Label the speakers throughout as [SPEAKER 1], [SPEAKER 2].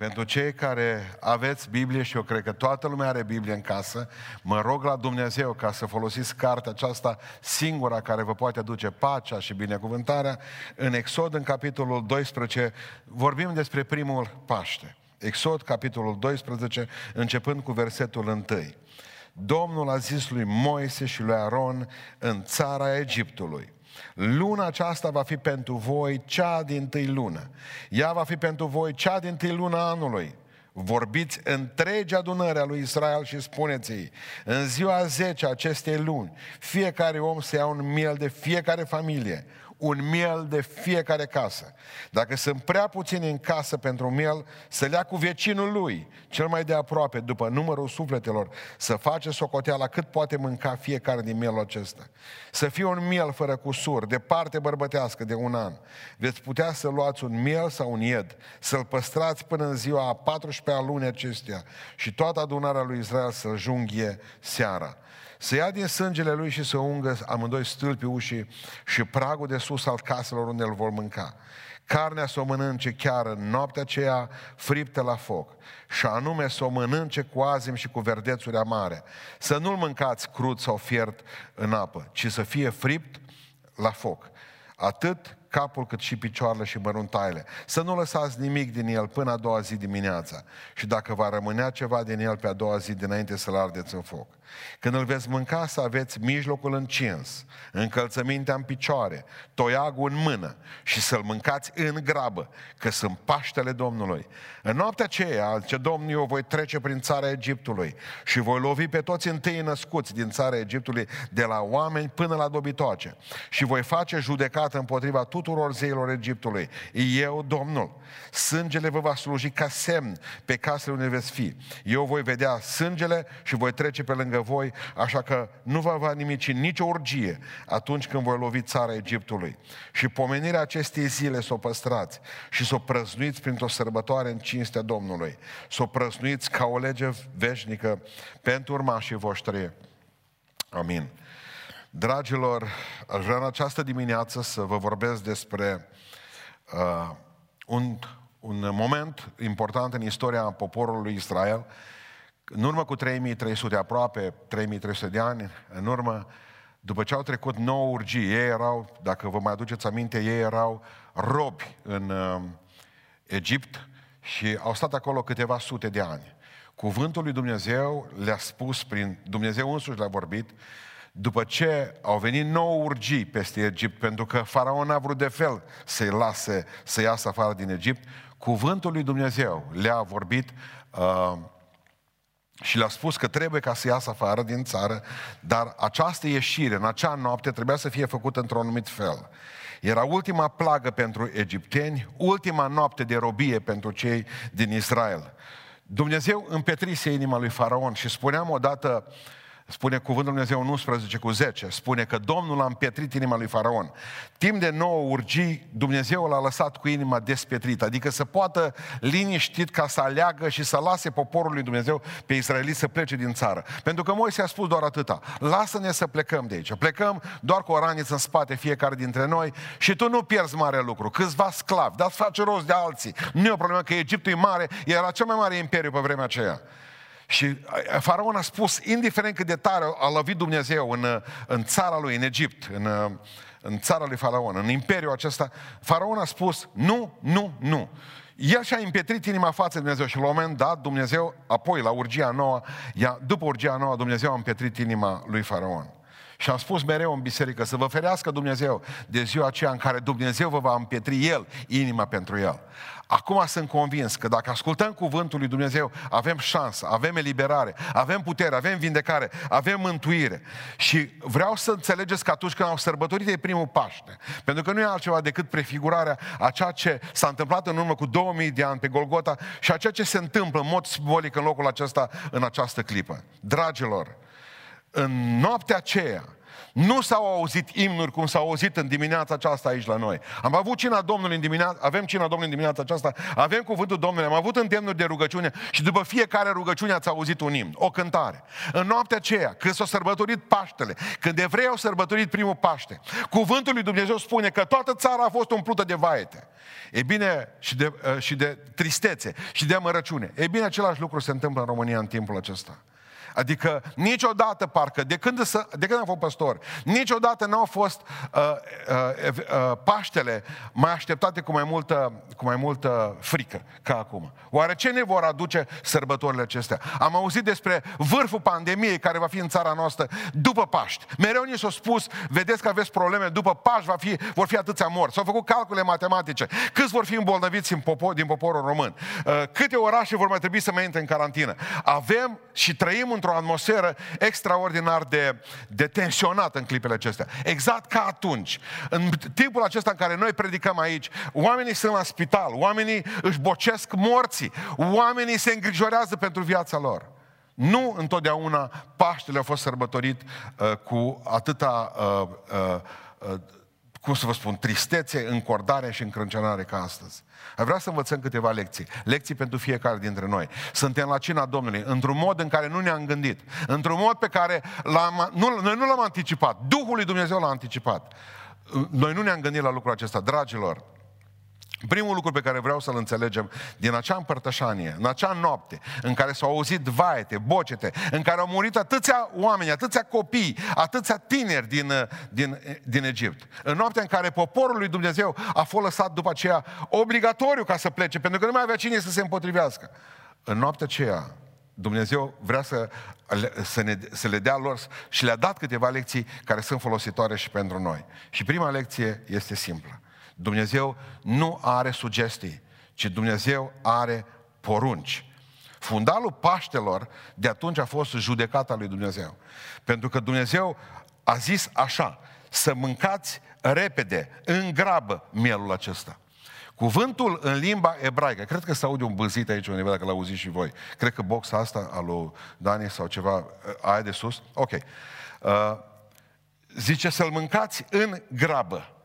[SPEAKER 1] Pentru cei care aveți Biblie și eu cred că toată lumea are Biblie în casă, mă rog la Dumnezeu ca să folosiți cartea aceasta singura care vă poate aduce pacea și binecuvântarea. În Exod, în capitolul 12, vorbim despre primul Paște. Exod, capitolul 12, începând cu versetul 1. Domnul a zis lui Moise și lui Aron în țara Egiptului, Luna aceasta va fi pentru voi cea din tâi lună. Ea va fi pentru voi cea din tâi lună anului. Vorbiți întregi adunări a lui Israel și spuneți-i, în ziua 10 acestei luni, fiecare om să ia un miel de fiecare familie, un miel de fiecare casă. Dacă sunt prea puțini în casă pentru miel, să lea cu vecinul lui, cel mai de aproape, după numărul sufletelor, să face socoteala cât poate mânca fiecare din mielul acesta. Să fie un miel fără cusur, de parte bărbătească de un an. Veți putea să luați un miel sau un ied, să-l păstrați până în ziua a 14-a lunii acestea și toată adunarea lui Israel să-l junghie seara să ia din sângele lui și să ungă amândoi stâlpii ușii și pragul de sus al caselor unde îl vor mânca. Carnea să o mănânce chiar în noaptea aceea friptă la foc. Și anume să o mănânce cu azim și cu verdețuri amare. Să nu-l mâncați crud sau fiert în apă, ci să fie fript la foc. Atât capul cât și picioarele și măruntaile. Să nu lăsați nimic din el până a doua zi dimineața. Și dacă va rămânea ceva din el pe a doua zi dinainte să-l ardeți în foc. Când îl veți mânca să aveți mijlocul încins, încălțămintea în picioare, toiagul în mână și să-l mâncați în grabă, că sunt Paștele Domnului. În noaptea aceea, ce Domnul, eu voi trece prin țara Egiptului și voi lovi pe toți întâi născuți din țara Egiptului, de la oameni până la dobitoace. Și voi face judecată împotriva tuturor zeilor Egiptului. Eu, Domnul, sângele vă va sluji ca semn pe casele unde veți fi. Eu voi vedea sângele și voi trece pe lângă voi, așa că nu va va nimici nicio urgie atunci când voi lovi țara Egiptului. Și pomenirea acestei zile să o păstrați și să o prăznuiți printr-o sărbătoare în cinstea Domnului. Să o prăznuiți ca o lege veșnică pentru urmașii voștri. Amin. Dragilor, aș vrea în această dimineață să vă vorbesc despre uh, un, un moment important în istoria poporului Israel, în urmă cu 3300, aproape 3300 de ani, în urmă, după ce au trecut nouă urgii, ei erau, dacă vă mai aduceți aminte, ei erau robi în uh, Egipt și au stat acolo câteva sute de ani. Cuvântul lui Dumnezeu le-a spus, prin Dumnezeu însuși le-a vorbit, după ce au venit nouă urgii peste Egipt, pentru că faraon a vrut de fel să-i lase să iasă afară din Egipt, cuvântul lui Dumnezeu le-a vorbit uh, și le-a spus că trebuie ca să iasă afară din țară, dar această ieșire în acea noapte trebuia să fie făcută într-un anumit fel. Era ultima plagă pentru egipteni, ultima noapte de robie pentru cei din Israel. Dumnezeu împetrise inima lui Faraon și spuneam odată uh, Spune cuvântul Dumnezeu în 11 cu 10, spune că Domnul a împietrit inima lui Faraon. Timp de nouă urgii, Dumnezeu l-a lăsat cu inima despietrită, adică să poată liniștit ca să aleagă și să lase poporul lui Dumnezeu pe israeliți să plece din țară. Pentru că Moise a spus doar atâta, lasă-ne să plecăm de aici. Plecăm doar cu o raniță în spate fiecare dintre noi și tu nu pierzi mare lucru, câțiva sclavi, dar face rost de alții. Nu e o problemă că Egiptul e mare, era cel mai mare imperiu pe vremea aceea. Și faraon a spus, indiferent cât de tare a lovit Dumnezeu în, în țara lui, în Egipt, în, în țara lui Faraon, în imperiul acesta, faraon a spus, nu, nu, nu. El și-a împietrit inima față de Dumnezeu și la un moment dat Dumnezeu, apoi la urgia nouă, după urgia nouă, Dumnezeu a împietrit inima lui Faraon. Și am spus mereu în biserică să vă ferească Dumnezeu de ziua aceea în care Dumnezeu vă va împietri El inima pentru El. Acum sunt convins că dacă ascultăm cuvântul lui Dumnezeu, avem șansă, avem eliberare, avem putere, avem vindecare, avem mântuire. Și vreau să înțelegeți că atunci când au sărbătorit ei primul Paște, pentru că nu e altceva decât prefigurarea a ceea ce s-a întâmplat în urmă cu 2000 de ani pe Golgota și a ceea ce se întâmplă în mod simbolic în locul acesta, în această clipă. Dragilor, în noaptea aceea, Nu s-au auzit imnuri cum s-au auzit în dimineața aceasta aici la noi. Am avut cina Domnului în dimineața, avem cina Domnului în dimineața aceasta, avem cuvântul Domnului, am avut îndemnuri de rugăciune și după fiecare rugăciune ați auzit un imn, o cântare. În noaptea aceea, când s-a sărbătorit Paștele, când evrei au sărbătorit primul Paște, cuvântul lui Dumnezeu spune că toată țara a fost umplută de vaete. E bine, și de, și de tristețe, și de amărăciune. E bine, același lucru se întâmplă în România în timpul acesta. Adică niciodată, parcă, de când, să, de când am fost păstor, niciodată n-au fost uh, uh, uh, Paștele mai așteptate cu mai, multă, cu mai multă frică ca acum. Oare ce ne vor aduce sărbătorile acestea? Am auzit despre vârful pandemiei care va fi în țara noastră după Paști. Mereu ni s-a spus, vedeți că aveți probleme, după Paști va fi, vor fi atâția morți. S-au făcut calcule matematice. Câți vor fi îmbolnăviți în popor, din poporul român? Uh, câte orașe vor mai trebui să mai intre în carantină? Avem și trăim într-o atmosferă extraordinar de, de tensionată în clipele acestea. Exact ca atunci. În timpul acesta în care noi predicăm aici, oamenii sunt la spital, oamenii își bocesc morții, oamenii se îngrijorează pentru viața lor. Nu întotdeauna Paștele a fost sărbătorit uh, cu atâta uh, uh, uh, cum să vă spun, tristețe, încordare și încrâncenare ca astăzi. Vreau să învățăm câteva lecții. Lecții pentru fiecare dintre noi. Suntem la cina Domnului, într-un mod în care nu ne-am gândit. Într-un mod pe care l-am, nu, noi nu l-am anticipat. Duhul lui Dumnezeu l-a anticipat. Noi nu ne-am gândit la lucrul acesta. Dragilor, Primul lucru pe care vreau să-l înțelegem din acea împărtășanie, în acea noapte, în care s-au auzit vaete, bocete, în care au murit atâția oameni, atâția copii, atâția tineri din, din, din Egipt, în noaptea în care poporul lui Dumnezeu a fost lăsat după aceea obligatoriu ca să plece, pentru că nu mai avea cine să se împotrivească. În noaptea aceea, Dumnezeu vrea să, să, ne, să le dea lor și le-a dat câteva lecții care sunt folositoare și pentru noi. Și prima lecție este simplă. Dumnezeu nu are sugestii, ci Dumnezeu are porunci. Fundalul Paștelor de atunci a fost judecata lui Dumnezeu. Pentru că Dumnezeu a zis așa, să mâncați repede, în grabă, mielul acesta. Cuvântul în limba ebraică, cred că se aude un băzit aici undeva, dacă l-auziți și voi. Cred că boxa asta al lui Dani sau ceva, aia de sus, ok. Uh, zice să-l mâncați în grabă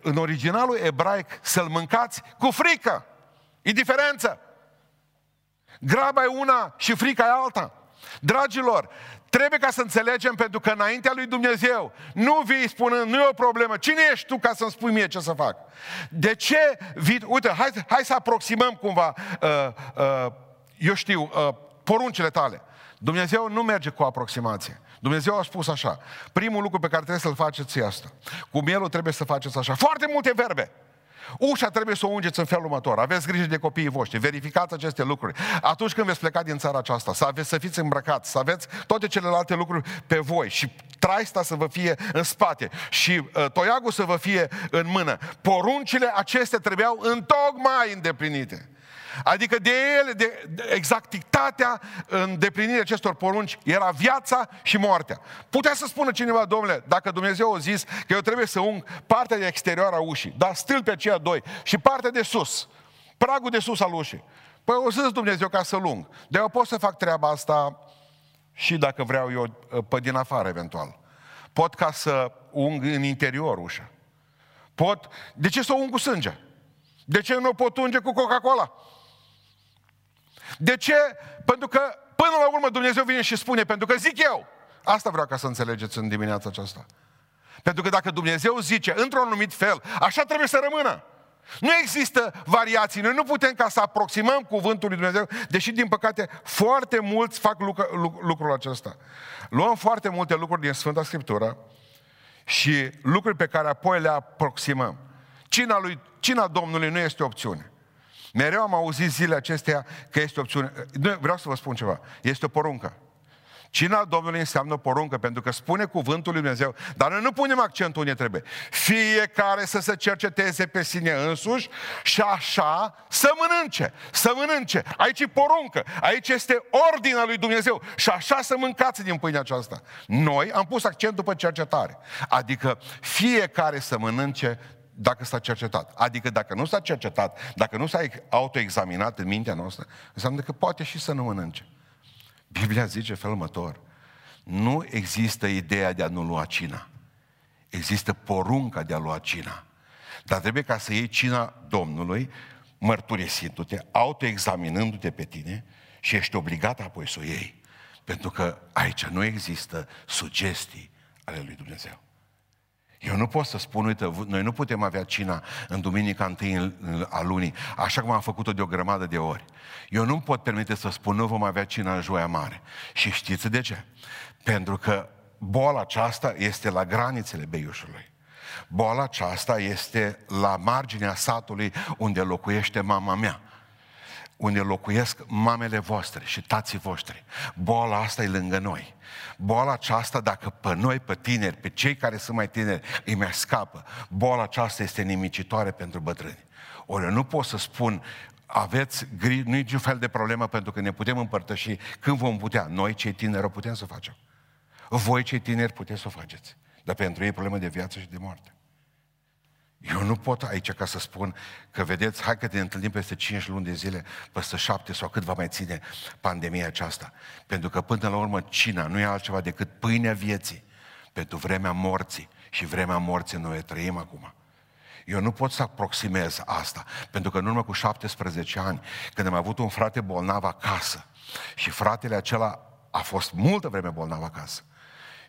[SPEAKER 1] în originalul ebraic să-l mâncați cu frică. E diferență. Graba e una și frica e alta. Dragilor, trebuie ca să înțelegem pentru că înaintea lui Dumnezeu nu vii spunând, nu e o problemă, cine ești tu ca să-mi spui mie ce să fac? De ce vii, uite, hai, hai să aproximăm cumva, uh, uh, eu știu, uh, poruncile tale. Dumnezeu nu merge cu aproximație. Dumnezeu a spus așa, primul lucru pe care trebuie să-l faceți e asta. Cu mielul trebuie să faceți așa. Foarte multe verbe. Ușa trebuie să o ungeți în felul următor. Aveți grijă de copiii voștri, verificați aceste lucruri. Atunci când veți pleca din țara aceasta, să, aveți, să fiți îmbrăcați, să aveți toate celelalte lucruri pe voi și traista să vă fie în spate și uh, toiagul să vă fie în mână. Poruncile acestea trebuiau întocmai îndeplinite. Adică de ele, de, de exactitatea îndeplinirii acestor porunci era viața și moartea. Putea să spună cineva, domnule, dacă Dumnezeu a zis că eu trebuie să ung partea de exterior a ușii, dar stâlpi aceia doi și partea de sus, pragul de sus al ușii. Păi o zis Dumnezeu ca să lung. De eu pot să fac treaba asta și dacă vreau eu pe din afară eventual. Pot ca să ung în interior ușa. Pot... De ce să o ung cu sânge? De ce nu pot unge cu Coca-Cola? De ce? Pentru că până la urmă Dumnezeu vine și spune, pentru că zic eu. Asta vreau ca să înțelegeți în dimineața aceasta. Pentru că dacă Dumnezeu zice într-un anumit fel, așa trebuie să rămână. Nu există variații. Noi nu putem ca să aproximăm cuvântul lui Dumnezeu, deși, din păcate, foarte mulți fac lucrul acesta. Luăm foarte multe lucruri din Sfânta Scriptură și lucruri pe care apoi le aproximăm. Cina, lui, cina Domnului nu este opțiune. Mereu am auzit zilele acestea că este opțiune. Vreau să vă spun ceva. Este o poruncă. Cina Domnului înseamnă poruncă, pentru că spune cuvântul lui Dumnezeu, dar noi nu punem accentul unde trebuie. Fiecare să se cerceteze pe sine însuși și așa să mănânce, să mănânce. Aici e poruncă, aici este ordinea lui Dumnezeu și așa să mâncați din pâinea aceasta. Noi am pus accentul pe cercetare, adică fiecare să mănânce dacă s-a cercetat. Adică dacă nu s-a cercetat, dacă nu s-a autoexaminat în mintea noastră, înseamnă că poate și să nu mănânce. Biblia zice felul următor. Nu există ideea de a nu lua cina. Există porunca de a lua cina. Dar trebuie ca să iei cina Domnului, mărturisindu-te, autoexaminându-te pe tine și ești obligat apoi să o iei. Pentru că aici nu există sugestii ale lui Dumnezeu. Eu nu pot să spun, uite, noi nu putem avea cina în duminica întâi a lunii, așa cum am făcut-o de o grămadă de ori. Eu nu pot permite să spun, nu vom avea cina în joia mare. Și știți de ce? Pentru că boala aceasta este la granițele beiușului. Boala aceasta este la marginea satului unde locuiește mama mea unde locuiesc mamele voastre și tații voștri. Boala asta e lângă noi. Boala aceasta, dacă pe noi, pe tineri, pe cei care sunt mai tineri, îi mai scapă, boala aceasta este nimicitoare pentru bătrâni. Ori eu nu pot să spun, aveți grijă, nu e niciun fel de problemă pentru că ne putem împărtăși când vom putea. Noi, cei tineri, o putem să facem. Voi, cei tineri, puteți să o faceți. Dar pentru ei e problemă de viață și de moarte. Eu nu pot aici ca să spun că, vedeți, hai că ne întâlnim peste 5 luni de zile, peste 7 sau cât va mai ține pandemia aceasta. Pentru că până la urmă cina nu e altceva decât pâinea vieții pentru vremea morții. Și vremea morții noi trăim acum. Eu nu pot să aproximez asta, pentru că în urmă cu 17 ani, când am avut un frate bolnav acasă, și fratele acela a fost multă vreme bolnav acasă,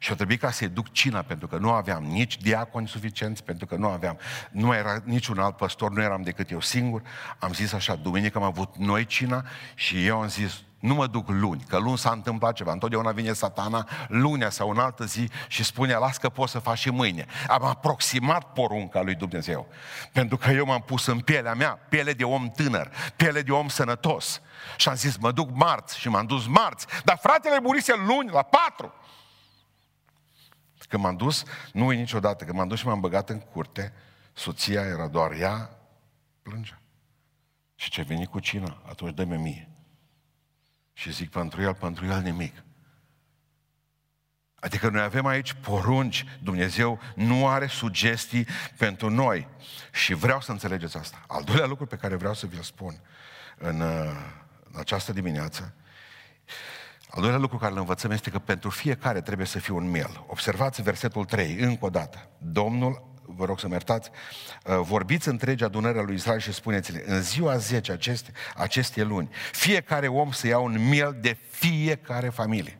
[SPEAKER 1] și a trebuit ca să-i duc cina, pentru că nu aveam nici diaconi suficienți, pentru că nu aveam, nu era niciun alt păstor, nu eram decât eu singur. Am zis așa, duminică am avut noi cina și eu am zis, nu mă duc luni, că luni s-a întâmplat ceva. Întotdeauna vine satana lunea sau în altă zi și spune, las că poți să faci și mâine. Am aproximat porunca lui Dumnezeu. Pentru că eu m-am pus în pielea mea, piele de om tânăr, piele de om sănătos. Și am zis, mă duc marți și m-am dus marți. Dar fratele murise luni la patru. Când m-am dus, nu e niciodată, când m-am dus și m-am băgat în curte, soția era doar ea, plângea. Și ce veni cu cina, atunci dă-mi mie. Și zic, pentru el, pentru el nimic. Adică noi avem aici porunci, Dumnezeu nu are sugestii pentru noi. Și vreau să înțelegeți asta. Al doilea lucru pe care vreau să vi-l spun în, în această dimineață al doilea lucru care îl învățăm este că pentru fiecare trebuie să fie un miel. Observați versetul 3, încă o dată. Domnul, vă rog să-mi iertați, uh, vorbiți întregi adunarea lui Israel și spuneți-le, în ziua 10 aceste, aceste luni, fiecare om să ia un miel de fiecare familie.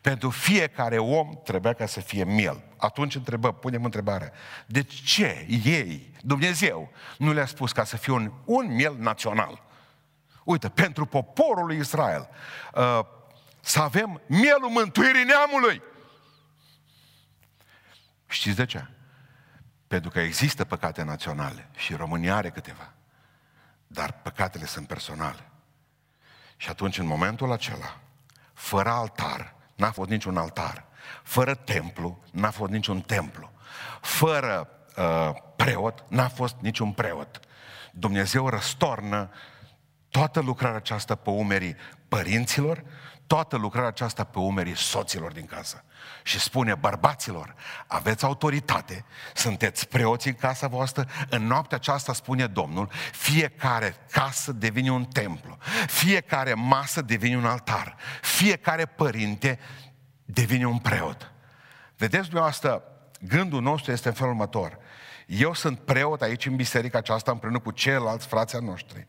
[SPEAKER 1] Pentru fiecare om trebuia ca să fie miel. Atunci întrebăm, punem întrebarea, de ce ei, Dumnezeu, nu le-a spus ca să fie un, un miel național? Uite, pentru poporul lui Israel, uh, să avem mielul mântuirii neamului. Știți de ce? Pentru că există păcate naționale și România are câteva. Dar păcatele sunt personale. Și atunci, în momentul acela, fără altar, n-a fost niciun altar, fără templu, n-a fost niciun templu, fără uh, preot, n-a fost niciun preot. Dumnezeu răstornă toată lucrarea aceasta pe umerii părinților, toată lucrarea aceasta pe umerii soților din casă. Și spune, bărbaților, aveți autoritate, sunteți preoți în casa voastră, în noaptea aceasta spune Domnul, fiecare casă devine un templu, fiecare masă devine un altar, fiecare părinte devine un preot. Vedeți dumneavoastră, gândul nostru este în felul următor. Eu sunt preot aici în biserica aceasta împreună cu ceilalți frații noștri.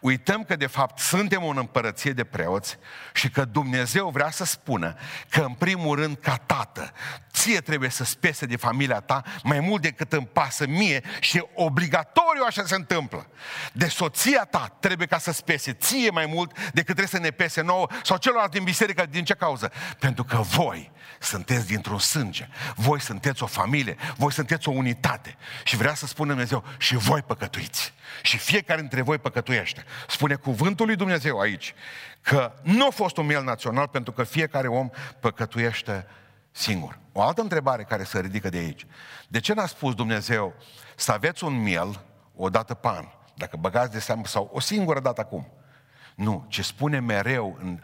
[SPEAKER 1] Uităm că de fapt suntem o împărăție de preoți și că Dumnezeu vrea să spună că în primul rând ca tată, ție trebuie să spese de familia ta mai mult decât îmi pasă mie și obligatoriu așa se întâmplă. De soția ta trebuie ca să spese ție mai mult decât trebuie să ne pese nouă sau celorlalți din biserică din ce cauză? Pentru că voi sunteți dintr-un sânge, voi sunteți o familie, voi sunteți o unitate. Și vrea să spună Dumnezeu, și voi păcătuiți. Și fiecare dintre voi păcătuiește. Spune cuvântul lui Dumnezeu aici, că nu a fost un miel național pentru că fiecare om păcătuiește singur. O altă întrebare care se ridică de aici. De ce n-a spus Dumnezeu să aveți un miel o dată pe an, dacă băgați de seamă, sau o singură dată acum? Nu, ce spune mereu în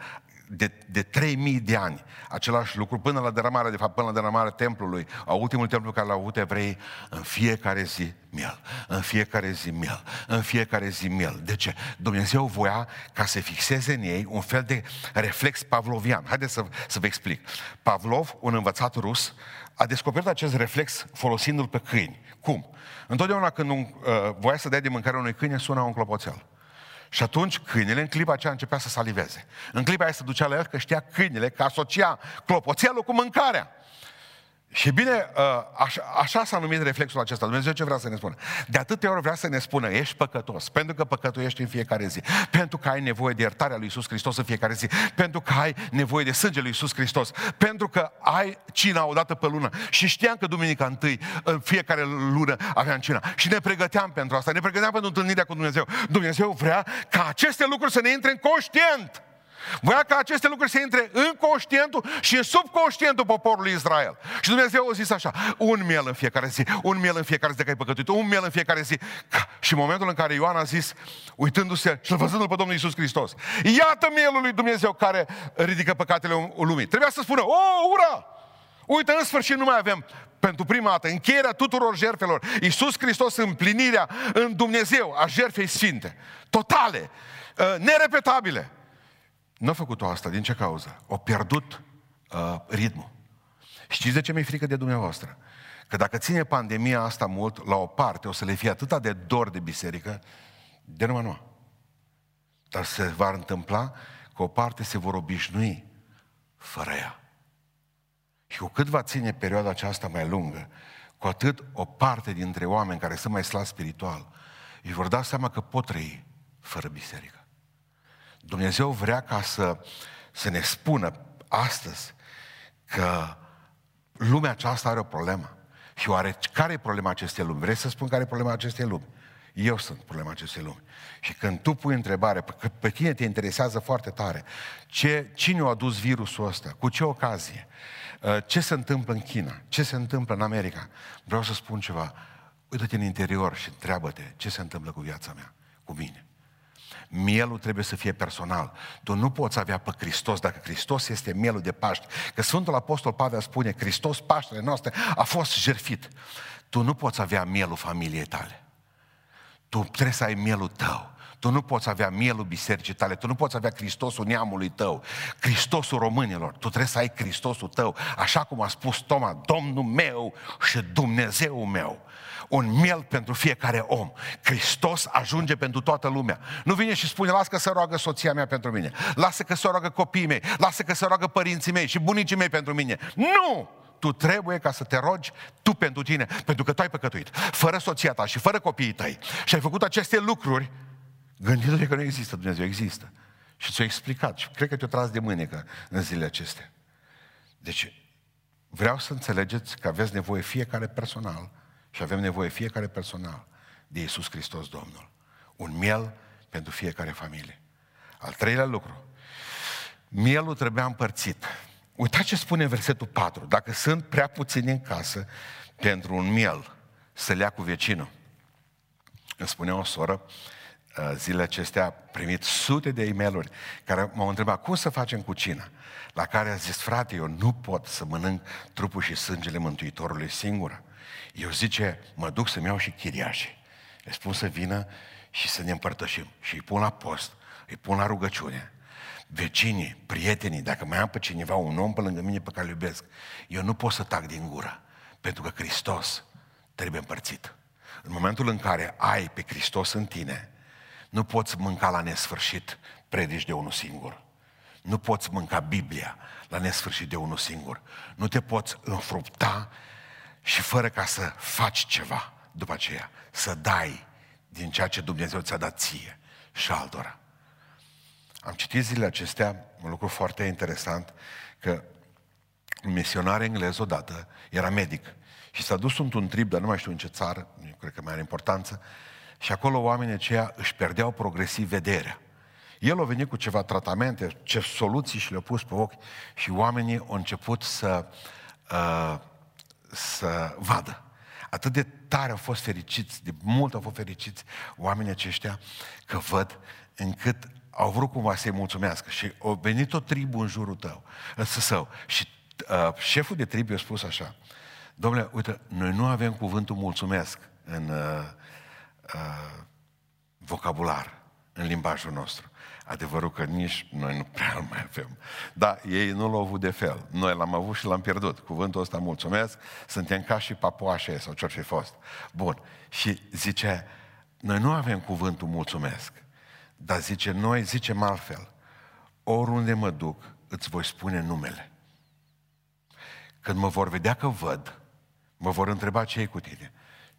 [SPEAKER 1] de, de 3000 de ani același lucru, până la derramarea, de fapt, până la derramarea templului, a ultimul templu care l-au avut evrei, în fiecare zi miel, în fiecare zi miel, în fiecare zi miel. De ce? Dumnezeu voia ca să fixeze în ei un fel de reflex pavlovian. Haideți să, să vă explic. Pavlov, un învățat rus, a descoperit acest reflex folosindu-l pe câini. Cum? Întotdeauna când un, uh, voia să dea de mâncare unui câine, suna un clopoțel. Și atunci câinele în clipa aceea începea să saliveze. În clipa aia se ducea la el că știa câinele că asocia clopoțelul cu mâncarea. Și bine, ă, așa, așa s-a numit reflexul acesta. Dumnezeu ce vrea să ne spună? De atâtea ori vrea să ne spună, ești păcătos, pentru că păcătuiești în fiecare zi, pentru că ai nevoie de iertarea lui Isus Hristos în fiecare zi, pentru că ai nevoie de sângele lui Isus Hristos, pentru că ai cina o dată pe lună. Și știam că duminica întâi, în fiecare lună, aveam cina. Și ne pregăteam pentru asta, ne pregăteam pentru întâlnirea cu Dumnezeu. Dumnezeu vrea ca aceste lucruri să ne intre în conștient. Voia ca aceste lucruri să intre în conștientul și în subconștientul poporului Israel. Și Dumnezeu a zis așa, un miel în fiecare zi, un miel în fiecare zi de că ai păcătuit, un miel în fiecare zi. Și în momentul în care Ioan a zis, uitându-se și văzându-L pe Domnul Isus Hristos, iată mielul lui Dumnezeu care ridică păcatele lumii. Trebuia să spună, o, ura! Uite, în sfârșit nu mai avem pentru prima dată, încheierea tuturor jertfelor. Iisus Hristos împlinirea în Dumnezeu a jertfei sfinte, totale, uh, nerepetabile. Nu a făcut-o asta. Din ce cauză? O pierdut uh, ritmul. Știți de ce mi-e frică de dumneavoastră? Că dacă ține pandemia asta mult la o parte, o să le fie atâta de dor de biserică, de numai nu. Dar se va întâmpla că o parte se vor obișnui fără ea. Și cu cât va ține perioada aceasta mai lungă, cu atât o parte dintre oameni care sunt mai slabi spiritual, își vor da seama că pot trăi fără biserică. Dumnezeu vrea ca să, să ne spună astăzi că lumea aceasta are o problemă. Și oare care e problema acestei lumi? Vreți să spun care e problema acestei lumi? Eu sunt problema acestei lumi. Și când tu pui întrebare, că pe tine te interesează foarte tare, ce, cine a adus virusul ăsta, cu ce ocazie, uh, ce se întâmplă în China, ce se întâmplă în America, vreau să spun ceva. Uită-te în interior și întreabă-te ce se întâmplă cu viața mea, cu mine. Mielul trebuie să fie personal. Tu nu poți avea pe Hristos dacă Hristos este mielul de Paște. Că Sfântul Apostol Pavel spune, Hristos, Paștele noastre, a fost jerfit. Tu nu poți avea mielul familiei tale. Tu trebuie să ai mielul tău. Tu nu poți avea mielul bisericii tale, tu nu poți avea Hristosul neamului tău, Hristosul românilor, tu trebuie să ai Hristosul tău, așa cum a spus Toma, Domnul meu și Dumnezeu meu un miel pentru fiecare om. Hristos ajunge pentru toată lumea. Nu vine și spune, lasă că să roagă soția mea pentru mine, lasă că să roagă copiii mei, lasă că să roagă părinții mei și bunicii mei pentru mine. Nu! Tu trebuie ca să te rogi tu pentru tine, pentru că tu ai păcătuit, fără soția ta și fără copiii tăi. Și ai făcut aceste lucruri, gândindu-te că nu există Dumnezeu, există. Și ți-o explicat și cred că te-o tras de mânecă în zilele acestea. Deci, vreau să înțelegeți că aveți nevoie fiecare personal și avem nevoie fiecare personal de Iisus Hristos Domnul. Un miel pentru fiecare familie. Al treilea lucru. Mielul trebuia împărțit. Uitați ce spune versetul 4. Dacă sunt prea puțini în casă pentru un miel, să le ia cu vecinul. Îmi spunea o soră, uh, zilele acestea a primit sute de e mail care m-au întrebat cum să facem cu cina. La care a zis, frate, eu nu pot să mănânc trupul și sângele Mântuitorului singură. Eu zice, mă duc să-mi iau și chiriașii. Le spun să vină și să ne împărtășim. Și îi pun la post, îi pun la rugăciune. Vecinii, prietenii, dacă mai am pe cineva, un om pe lângă mine pe care îl iubesc, eu nu pot să tac din gură. Pentru că Hristos trebuie împărțit. În momentul în care ai pe Hristos în tine, nu poți mânca la nesfârșit predici de unul singur. Nu poți mânca Biblia la nesfârșit de unul singur. Nu te poți înfrupta și fără ca să faci ceva după aceea, să dai din ceea ce Dumnezeu ți-a dat ție și altora. Am citit zilele acestea un lucru foarte interesant, că un misionar englez odată era medic și s-a dus într-un trip, dar nu mai știu în ce țară, nu cred că mai are importanță, și acolo oamenii aceia își perdeau progresiv vederea. El a venit cu ceva tratamente, ce soluții și le-a pus pe ochi și oamenii au început să uh, să vadă. Atât de tare au fost fericiți, de mult au fost fericiți oamenii aceștia că văd încât au vrut cumva să-i mulțumească și au venit o tribul în jurul tău, să său. Și uh, șeful de tribul a spus așa, domnule, uite, noi nu avem cuvântul mulțumesc în uh, uh, vocabular, în limbajul nostru. Adevărul că nici noi nu prea îl mai avem. Dar ei nu l-au avut de fel. Noi l-am avut și l-am pierdut. Cuvântul ăsta, mulțumesc, suntem ca și papuașe sau ce-ar fi fost. Bun. Și zice, noi nu avem cuvântul mulțumesc. Dar zice, noi zicem altfel. Oriunde mă duc, îți voi spune numele. Când mă vor vedea că văd, mă vor întreba ce e cu tine.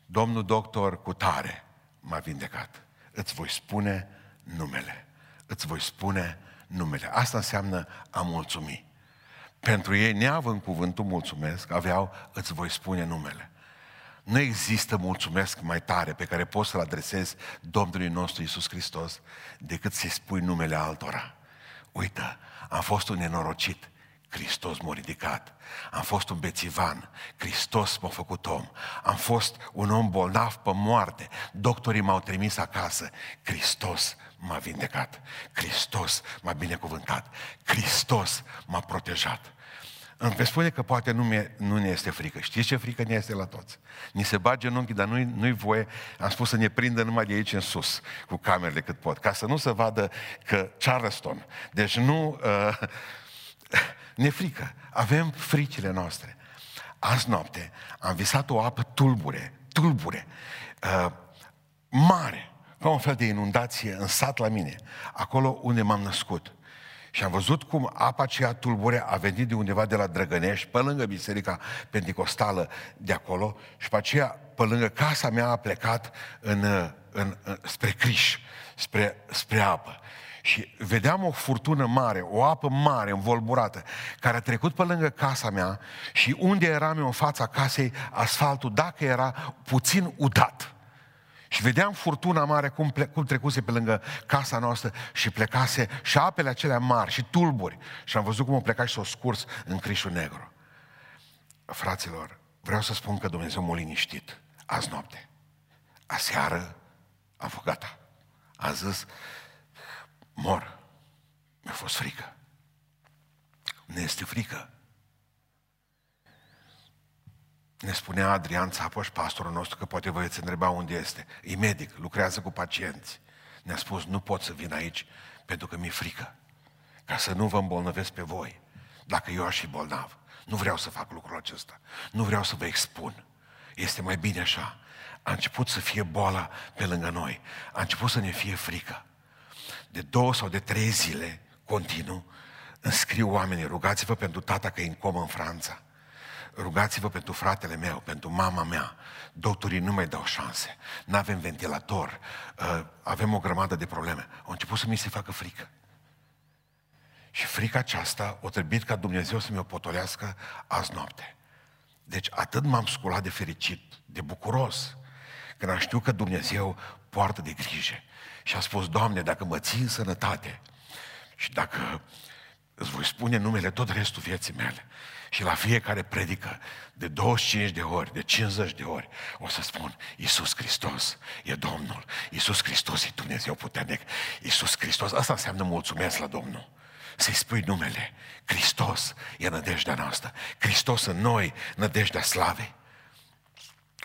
[SPEAKER 1] Domnul doctor cu tare m-a vindecat. Îți voi spune numele. Îți voi spune numele. Asta înseamnă a mulțumi. Pentru ei, neavând cuvântul mulțumesc, aveau îți voi spune numele. Nu există mulțumesc mai tare pe care poți să-l adresezi Domnului nostru Isus Hristos decât să-i spui numele altora. Uită, am fost un nenorocit, Hristos m-a ridicat. Am fost un bețivan, Hristos m-a făcut om. Am fost un om bolnav pe moarte, doctorii m-au trimis acasă, Hristos m-a vindecat. Hristos m-a binecuvântat. Hristos m-a protejat. Îmi veți spune că poate nu, mie, nu ne este frică. Știți ce frică ne este la toți? Ni se bage în ochii, dar nu-i, nu-i voie, am spus să ne prindă numai de aici în sus, cu camerele cât pot, ca să nu se vadă că Charleston. Deci nu... Uh, ne frică. Avem fricile noastre. Azi noapte am visat o apă tulbure, tulbure, uh, mare, ca un fel de inundație în sat la mine, acolo unde m-am născut. Și am văzut cum apa aceea tulbure a venit de undeva de la Drăgănești, pe lângă biserica pentecostală de acolo, și pe aceea, pe lângă casa mea, a plecat în, în, în, spre Criș, spre, spre apă. Și vedeam o furtună mare, o apă mare, învolburată, care a trecut pe lângă casa mea și unde eram eu în fața casei, asfaltul, dacă era puțin udat. Și vedeam furtuna mare cum, ple- cum trecuse pe lângă casa noastră și plecase și apele acelea mari și tulburi. Și am văzut cum o pleca și s-o scurs în crișul negru. Fraților, vreau să spun că Dumnezeu m-a liniștit azi noapte. Aseară am fost gata. A zis, mor. Mi-a fost frică. Ne este frică. Ne spunea Adrian Țapoș, pastorul nostru, că poate vă veți întreba unde este. E medic, lucrează cu pacienți. Ne-a spus, nu pot să vin aici pentru că mi-e frică. Ca să nu vă îmbolnăvesc pe voi. Dacă eu aș fi bolnav. Nu vreau să fac lucrul acesta. Nu vreau să vă expun. Este mai bine așa. A început să fie boala pe lângă noi. A început să ne fie frică de două sau de trei zile continuu, înscriu oamenii, rugați-vă pentru tata că e în comă în Franța. Rugați-vă pentru fratele meu, pentru mama mea. Doctorii nu mai dau șanse. Nu avem ventilator. Uh, avem o grămadă de probleme. Au început să mi se facă frică. Și frica aceasta o trebuit ca Dumnezeu să mi-o potolească azi noapte. Deci atât m-am sculat de fericit, de bucuros, când am știut că Dumnezeu poartă de grijă. Și a spus, Doamne, dacă mă ții în sănătate și dacă îți voi spune numele tot restul vieții mele și la fiecare predică de 25 de ori, de 50 de ori, o să spun, Iisus Hristos e Domnul, Iisus Hristos e Dumnezeu puternic, Iisus Hristos, asta înseamnă mulțumesc la Domnul. Să-i spui numele, Hristos e nădejdea noastră, Hristos în noi, nădejdea slavei.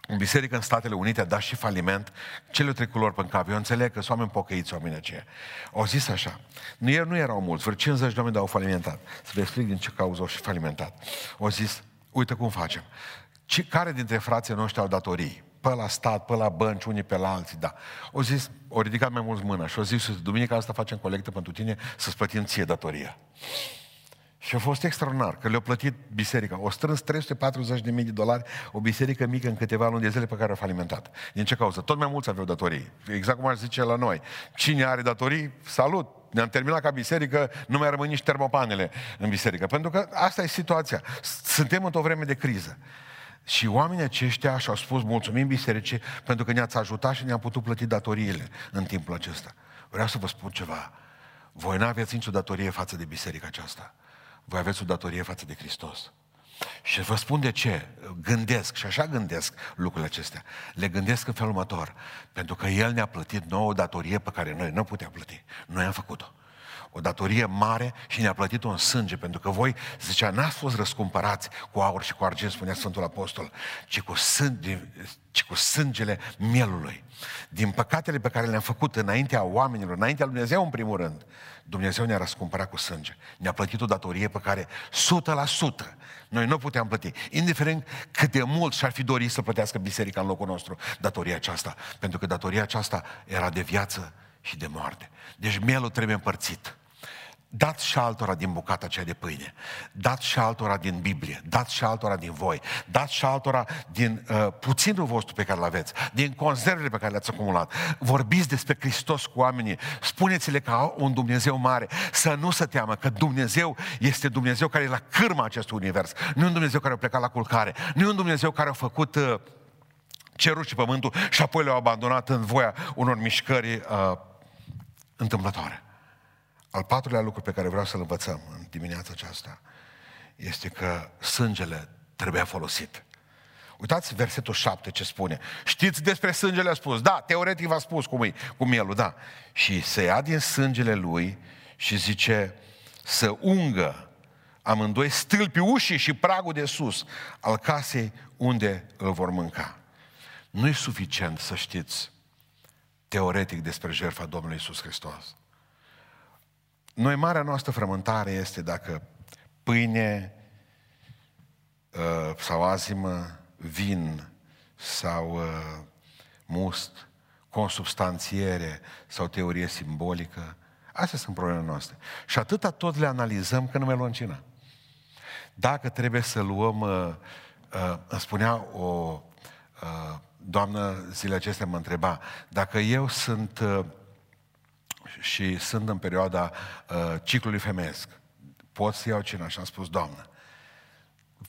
[SPEAKER 1] În biserică în Statele Unite a dat și faliment, cele trei culori pe cap. Eu înțeleg că sunt oameni pocăiți, oamenii aceia. Au zis așa, nu, er, nu erau mulți, vreo 50 de oameni au falimentat. Să vă explic din ce cauză au și falimentat. Au zis, uite cum facem. Ce, care dintre frații noștri au datorii? Pe la stat, pe la bănci, unii pe la alții, da. Au zis, au ridicat mai mulți mâna și au zis, duminica asta facem colectă pentru tine să-ți plătim ție datoria. Și a fost extraordinar, că le-a plătit biserica. O strâns 340.000 de dolari, o biserică mică în câteva luni de zile pe care a falimentat. Din ce cauză? Tot mai mulți aveau datorii. Exact cum aș zice la noi. Cine are datorii, salut! Ne-am terminat ca biserică, nu mai rămân nici termopanele în biserică. Pentru că asta e situația. Suntem într-o vreme de criză. Și oamenii aceștia și-au spus mulțumim bisericii pentru că ne-ați ajutat și ne-am putut plăti datoriile în timpul acesta. Vreau să vă spun ceva. Voi nu aveți nicio datorie față de biserica aceasta voi aveți o datorie față de Hristos. Și vă spun de ce. Gândesc, și așa gândesc lucrurile acestea. Le gândesc în felul următor. Pentru că El ne-a plătit nouă o datorie pe care noi nu puteam plăti. Noi am făcut-o. O datorie mare și ne-a plătit-o în sânge, pentru că voi, zicea, n-ați fost răscumpărați cu aur și cu argint, spunea Sfântul Apostol, ci cu, sânge, ci cu sângele mielului. Din păcatele pe care le-am făcut înaintea oamenilor, înaintea lui Dumnezeu în primul rând, Dumnezeu ne-a răscumpărat cu sânge. Ne-a plătit o datorie pe care 100% noi nu puteam plăti. Indiferent cât de mult și-ar fi dorit să plătească biserica în locul nostru datoria aceasta. Pentru că datoria aceasta era de viață și de moarte. Deci mielul trebuie împărțit. Dați și altora din bucata aceea de pâine. Dați și altora din Biblie. Dați și altora din voi. Dați și altora din uh, puținul vostru pe care îl aveți. Din conservele pe care le-ați acumulat. Vorbiți despre Hristos cu oamenii. Spuneți-le ca un Dumnezeu mare. Să nu se teamă că Dumnezeu este Dumnezeu care e la cârma acestui univers. Nu e un Dumnezeu care a plecat la culcare. Nu e un Dumnezeu care a făcut uh, cerul și pământul și apoi le-a abandonat în voia unor mișcări uh, întâmplătoare. Al patrulea lucru pe care vreau să-l învățăm în dimineața aceasta este că sângele trebuia folosit. Uitați versetul 7 ce spune. Știți despre sângele a spus? Da, teoretic v-a spus cum e, cu mielul, da. Și se ia din sângele lui și zice să ungă amândoi stâlpi ușii și pragul de sus al casei unde îl vor mânca. Nu e suficient să știți teoretic despre jertfa Domnului Isus Hristos. Noi, marea noastră frământare este dacă pâine uh, sau azimă, vin sau uh, must, consubstanțiere sau teorie simbolică, astea sunt problemele noastre. Și atâta tot le analizăm că nu mai luăm cina. Dacă trebuie să luăm, uh, uh, îmi spunea o uh, doamnă zilele acestea, mă întreba, dacă eu sunt uh, și sunt în perioada uh, ciclului femeiesc. Pot să iau cina? Și am spus, Doamnă,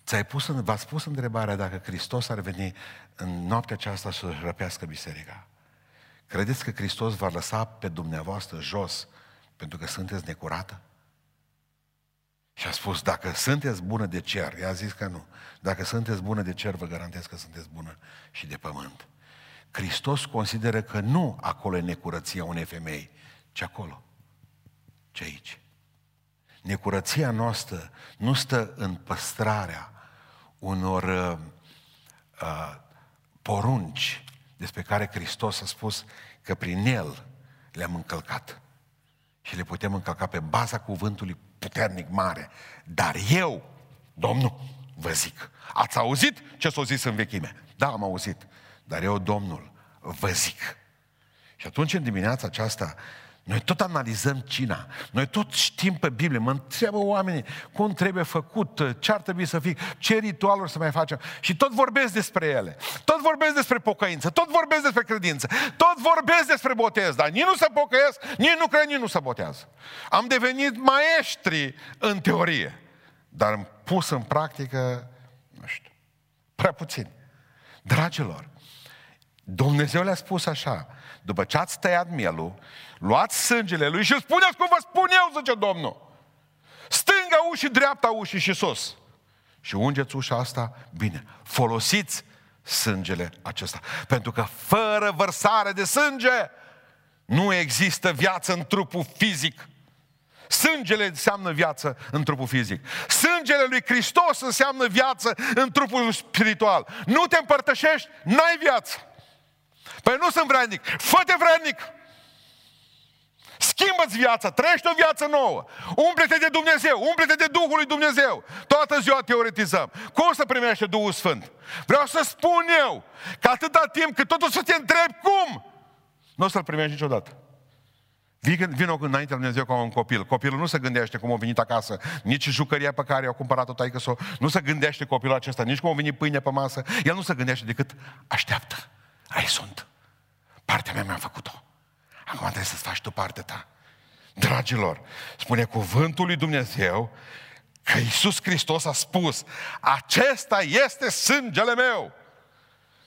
[SPEAKER 1] ți-ai pus, v-ați pus întrebarea dacă Hristos ar veni în noaptea aceasta să răpească biserica. Credeți că Hristos va lăsa pe dumneavoastră jos pentru că sunteți necurată? Și a spus, dacă sunteți bună de cer, i-a zis că nu. Dacă sunteți bună de cer, vă garantez că sunteți bună și de pământ. Hristos consideră că nu acolo e necurăția unei femei, ce acolo, ce aici. Necurăția noastră nu stă în păstrarea unor uh, uh, porunci despre care Hristos a spus că prin El le-am încălcat. Și le putem încălca pe baza cuvântului puternic mare. Dar eu, Domnul, vă zic, ați auzit ce s-a zis în vechime? Da, am auzit. Dar eu, Domnul, vă zic. Și atunci, în dimineața aceasta, noi tot analizăm cina, noi tot știm pe Biblie, mă întreabă oamenii cum trebuie făcut, ce ar trebui să fie, ce ritualuri să mai facem. Și tot vorbesc despre ele, tot vorbesc despre pocăință, tot vorbesc despre credință, tot vorbesc despre botez, dar nici nu se pocăiesc, nici nu cred, nici nu se botează. Am devenit maestri în teorie, dar am pus în practică, nu știu, prea puțin. Dragilor, Dumnezeu le-a spus așa, după ce ați tăiat mielul, luați sângele lui și spuneți cum vă spun eu, zice Domnul. Stânga ușii, dreapta ușii și sus. Și ungeți ușa asta bine. Folosiți sângele acesta. Pentru că fără vărsare de sânge nu există viață în trupul fizic. Sângele înseamnă viață în trupul fizic. Sângele lui Hristos înseamnă viață în trupul spiritual. Nu te împărtășești, n-ai viață. Păi nu sunt vrednic. Fă-te vrednic. Schimbă-ți viața, trăiește o viață nouă. Umple-te de Dumnezeu, umple-te de Duhul lui Dumnezeu. Toată ziua teoretizăm. Cum să primește Duhul Sfânt? Vreau să spun eu că atâta timp cât totul să te întrebi cum, nu o să-l primești niciodată. Vino înaintea lui Dumnezeu ca un copil. Copilul nu se gândește cum a venit acasă, nici jucăria pe care a cumpărat-o taică -so. Nu se gândește copilul acesta, nici cum a venit pâine pe masă. El nu se gândește decât așteaptă. Ai sunt. Partea mea mi-am făcut-o. Acum trebuie să-ți faci tu partea ta. Dragilor, spune cuvântul lui Dumnezeu că Iisus Hristos a spus, acesta este sângele meu.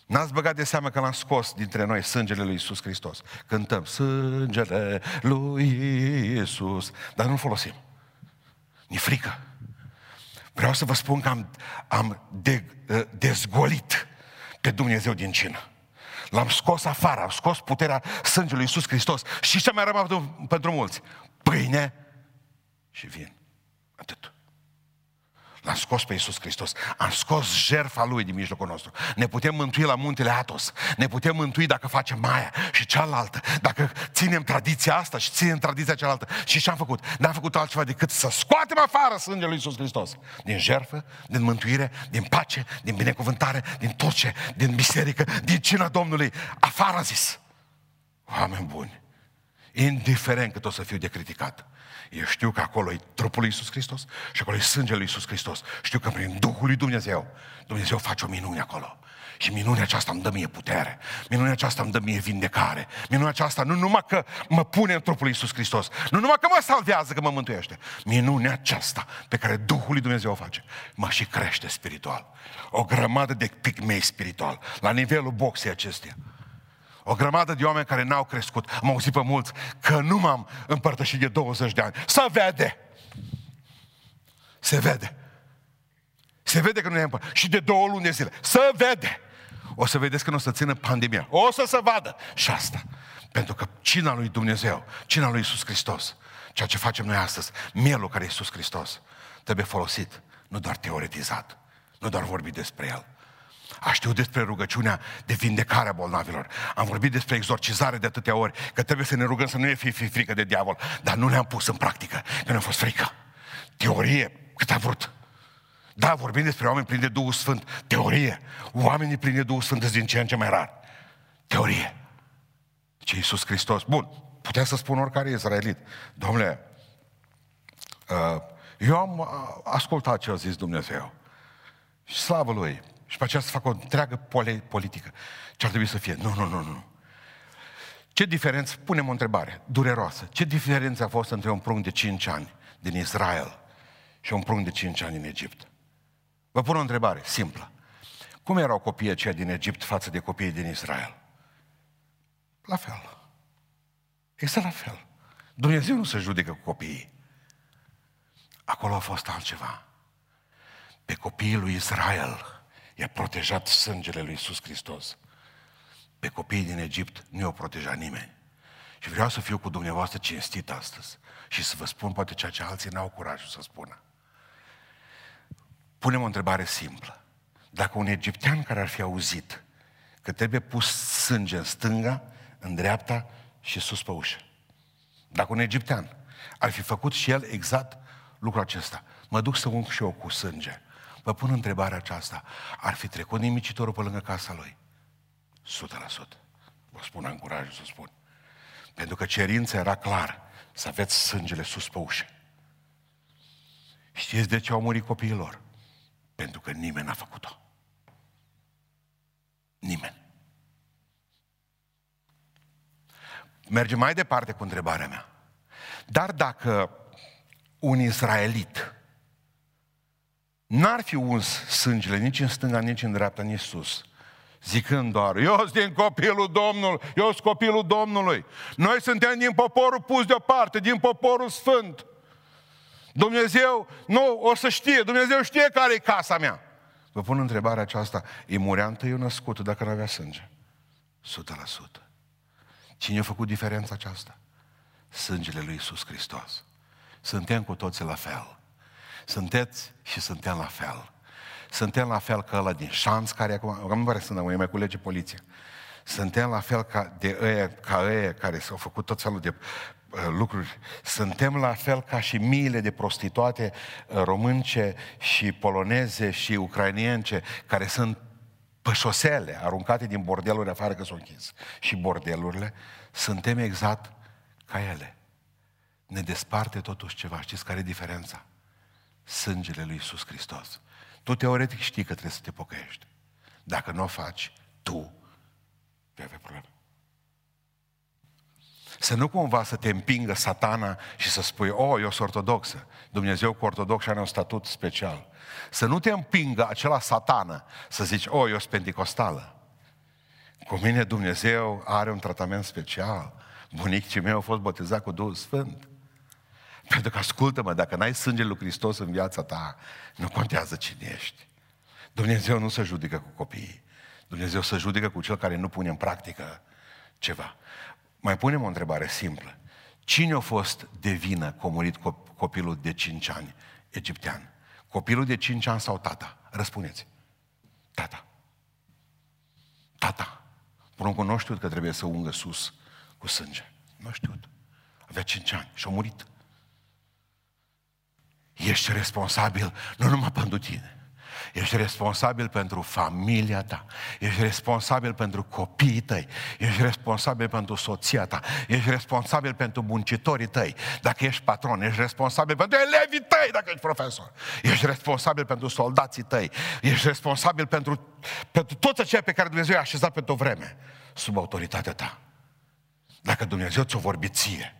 [SPEAKER 1] N-ați băgat de seamă că l-am scos dintre noi sângele lui Iisus Hristos. Cântăm sângele lui Iisus, dar nu folosim. Ni frică. Vreau să vă spun că am, am de, dezgolit pe Dumnezeu din cină. L-am scos afară, am scos puterea sângelui Iisus Hristos. Și ce mai rămas pentru mulți? Pâine și vin. Atât. L-am scos pe Iisus Hristos. Am scos jertfa Lui din mijlocul nostru. Ne putem mântui la muntele Atos. Ne putem mântui dacă facem Maia și cealaltă. Dacă ținem tradiția asta și ținem tradiția cealaltă. Și ce am făcut? N-am făcut altceva decât să scoatem afară sângele Lui Iisus Hristos. Din jertfă, din mântuire, din pace, din binecuvântare, din tot ce, din biserică, din cina Domnului. Afară zis. Oameni buni. Indiferent cât o să fiu de criticat. Eu știu că acolo e trupul lui Iisus Hristos și acolo e sângele lui Iisus Hristos. Știu că prin Duhul lui Dumnezeu, Dumnezeu face o minune acolo. Și minunea aceasta îmi dă mie putere. Minunea aceasta îmi dă mie vindecare. Minunea aceasta nu numai că mă pune în trupul lui Iisus Hristos, nu numai că mă salvează, că mă mântuiește. Minunea aceasta pe care Duhul lui Dumnezeu o face, mă și crește spiritual. O grămadă de picmei spiritual, la nivelul boxei acesteia. O grămadă de oameni care n-au crescut. Am auzit pe mulți că nu m-am împărtășit de 20 de ani. Să vede! Se vede. Se vede că nu ne împărtășit. Și de două luni de zile. Să vede! O să vedeți că nu o să țină pandemia. O să se vadă. Și asta. Pentru că cina lui Dumnezeu, cina lui Isus Hristos, ceea ce facem noi astăzi, mielul care e Isus Hristos, trebuie folosit, nu doar teoretizat, nu doar vorbit despre el, a știut despre rugăciunea de vindecare a bolnavilor. Am vorbit despre exorcizare de atâtea ori, că trebuie să ne rugăm să nu ne fie frică de diavol, dar nu le-am pus în practică, că ne-a fost frică. Teorie, cât a vrut. Da, vorbim despre oameni plini de Duhul Sfânt. Teorie. Oamenii plini de Duhul Sfânt sunt din ce în ce mai rar. Teorie. Ce Iisus Hristos. Bun, putea să spun oricare izraelit. Domnule, uh, eu am uh, ascultat ce a zis Dumnezeu. Și slavă Lui. Și pe aceea să facă o întreagă politică. Ce ar trebui să fie? Nu, nu, nu, nu. Ce diferență, punem o întrebare dureroasă. Ce diferență a fost între un prunc de 5 ani din Israel și un prunc de 5 ani din Egipt? Vă pun o întrebare simplă. Cum erau copiii aceia din Egipt față de copiii din Israel? La fel. Este la fel. Dumnezeu nu se judecă cu copiii. Acolo a fost altceva. Pe copiii lui Israel i-a protejat sângele lui Iisus Hristos. Pe copiii din Egipt nu i-a protejat nimeni. Și vreau să fiu cu dumneavoastră cinstit astăzi și să vă spun poate ceea ce alții n-au curajul să spună. Punem o întrebare simplă. Dacă un egiptean care ar fi auzit că trebuie pus sânge în stânga, în dreapta și sus pe ușă. Dacă un egiptean ar fi făcut și el exact lucrul acesta, mă duc să ung și eu cu sânge. Vă pun întrebarea aceasta. Ar fi trecut nimicitorul pe lângă casa lui? 100%. Vă spun, am curajul să spun. Pentru că cerința era clar să aveți sângele sus pe ușă. Știți de ce au murit copiilor? Pentru că nimeni n-a făcut-o. Nimeni. Mergem mai departe cu întrebarea mea. Dar dacă un israelit n-ar fi uns sângele nici în stânga, nici în dreapta, nici sus. Zicând doar, eu sunt din copilul Domnului, eu sunt copilul Domnului. Noi suntem din poporul pus deoparte, din poporul sfânt. Dumnezeu, nu, o să știe, Dumnezeu știe care e casa mea. Vă pun întrebarea aceasta, îi murea întâi născut dacă nu avea sânge? 100%. Cine a făcut diferența aceasta? Sângele lui Iisus Hristos. Suntem cu toții la fel. Sunteți și suntem la fel. Suntem la fel ca ăla din șanț care acum, nu pare să nu mai culege poliția. Suntem la fel ca de ăia, ca ăia care s-au făcut tot felul de uh, lucruri. Suntem la fel ca și miile de prostituate uh, românce și poloneze și ucrainience care sunt pe șosele, aruncate din bordeluri afară că sunt închis. Și bordelurile, suntem exact ca ele. Ne desparte totuși ceva. Știți care e diferența? Sângele lui Iisus Hristos. Tu teoretic știi că trebuie să te pocăiești. Dacă nu o faci, tu vei avea probleme. Să nu cumva să te împingă satana și să spui, oh, eu sunt ortodoxă. Dumnezeu cu ortodox are un statut special. Să nu te împingă acela satană să zici, oh, eu sunt pentecostală. Cu mine Dumnezeu are un tratament special. Bunicii mei au fost botezat cu Duhul Sfânt. Pentru că ascultă-mă, dacă n-ai sângele lui Hristos în viața ta, nu contează cine ești. Dumnezeu nu se judecă cu copiii. Dumnezeu se judecă cu cel care nu pune în practică ceva. Mai punem o întrebare simplă. Cine a fost de vină că a murit copilul de 5 ani egiptean? Copilul de 5 ani sau tata? Răspuneți. Tata. Tata. Pruncul nu știu că trebuie să ungă sus cu sânge. Nu știu. Avea 5 ani și a murit. Ești responsabil nu numai pentru tine, Ești responsabil pentru familia ta. Ești responsabil pentru copiii tăi. Ești responsabil pentru soția ta. Ești responsabil pentru muncitorii tăi. Dacă ești patron, ești responsabil pentru elevii tăi dacă ești profesor. Ești responsabil pentru soldații tăi. Ești responsabil pentru, pentru tot ceea pe care Dumnezeu i-a așezat pentru o vreme sub autoritatea ta. Dacă Dumnezeu ți-o vorbi ție.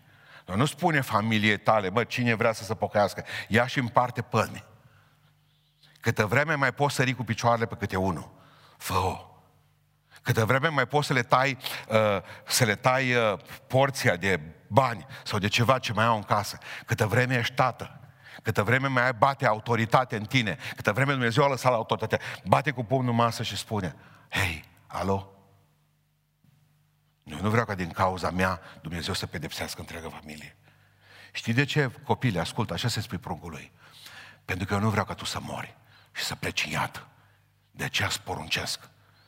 [SPEAKER 1] Noi nu spune familiei tale, bă, cine vrea să se pocăiască, ia și împarte păni. Câtă vreme mai poți sări cu picioarele pe câte unul, fă-o. Câtă vreme mai poți să le tai, uh, să le tai uh, porția de bani sau de ceva ce mai au în casă. Câtă vreme ești tată, câtă vreme mai ai bate autoritate în tine, câtă vreme Dumnezeu a lăsat la autoritate, bate cu pumnul masă și spune, hei, alo, eu nu vreau ca din cauza mea Dumnezeu să pedepsească întreaga familie. Știi de ce, copile, ascultă, așa se spui pruncului. Pentru că eu nu vreau ca tu să mori și să pleci în iad. De aceea îți poruncesc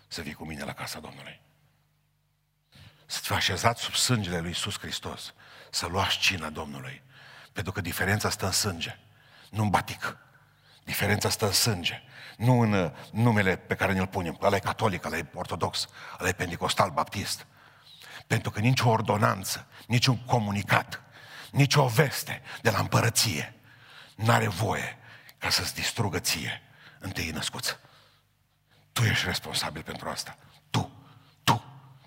[SPEAKER 1] să vii cu mine la casa Domnului. Să te așezat sub sângele lui Iisus Hristos, să luați cina Domnului. Pentru că diferența stă în sânge, nu în batic. Diferența stă în sânge, nu în uh, numele pe care ne-l punem. Ăla e catolic, ăla e ortodox, ăla e pentecostal, baptist. Pentru că nicio ordonanță, niciun comunicat, nicio veste de la împărăție n-are voie ca să-ți distrugă ție întâi născuți. Tu ești responsabil pentru asta. Tu. Tu.